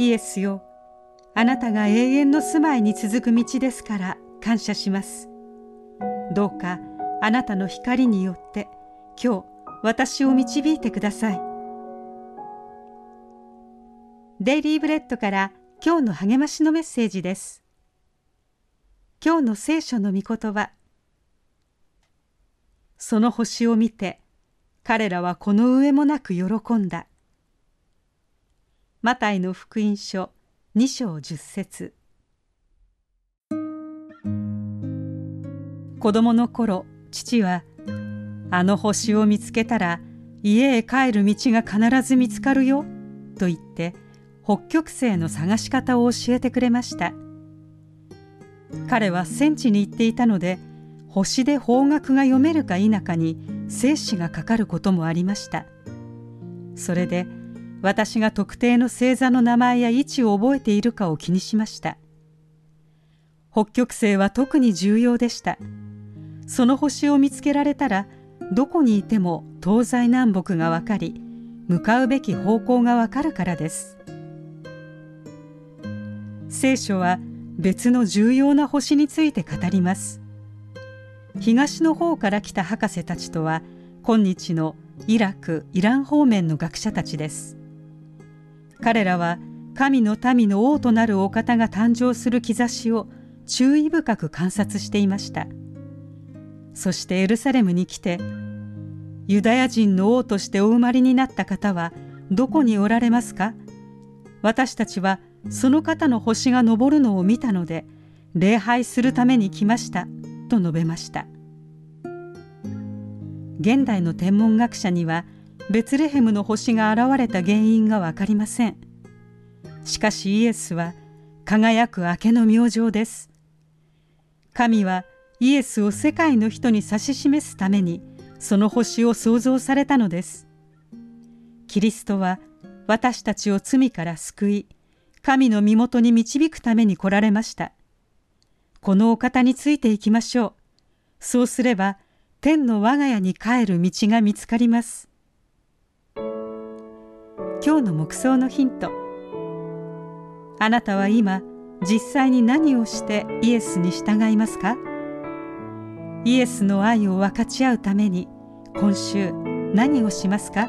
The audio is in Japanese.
イエスよ。あなたが永遠の住まいに続く道ですから感謝します。どうかあなたの光によって今日私を導いてください。デイリーブレッドから今日の励ましのメッセージです。今日の聖書の御言葉。その星を見て彼らはこの上もなく喜んだ。マタイの福音書2章10節。子供の頃父はあの星を見つけたら家へ帰る道が必ず見つかるよと言って北極星の探し方を教えてくれました。彼は戦地に行っていたので星で方角が読めるか否かに生死がかかることもありました。それで私が特定の星座の名前や位置を覚えているかを気にしました。北極星は特に重要でした。その星を見つけられたらどこにいても東西南北が分かり向かうべき方向がわかるからです。聖書は別の重要な星について語ります。東の方から来た博士たちとは今日のイラク・イラン方面の学者たちです。彼らは神の民の王となるお方が誕生する兆しを注意深く観察していました。そしてエルサレムに来てユダヤ人の王としてお生まれになった方はどこにおられますか？私たちはその方の星が昇るのを見たので礼拝するために来ましたと述べました。現代の天文学者にはベツレヘムの星が現れた原因が分かりません。しかしイエスは輝く明けの明星です。神はイエスを世界の人に指し示すためにその星を創造されたのです。キリストは私たちを罪から救い神の身元に導くために来られました。このお方についていきましょう。そうすれば天の我が家に帰る道が見つかります。今日の目想のヒント。あなたは今実際に何をしてイエスに従いますか？イエスの愛を分かち合うために今週何をしますか？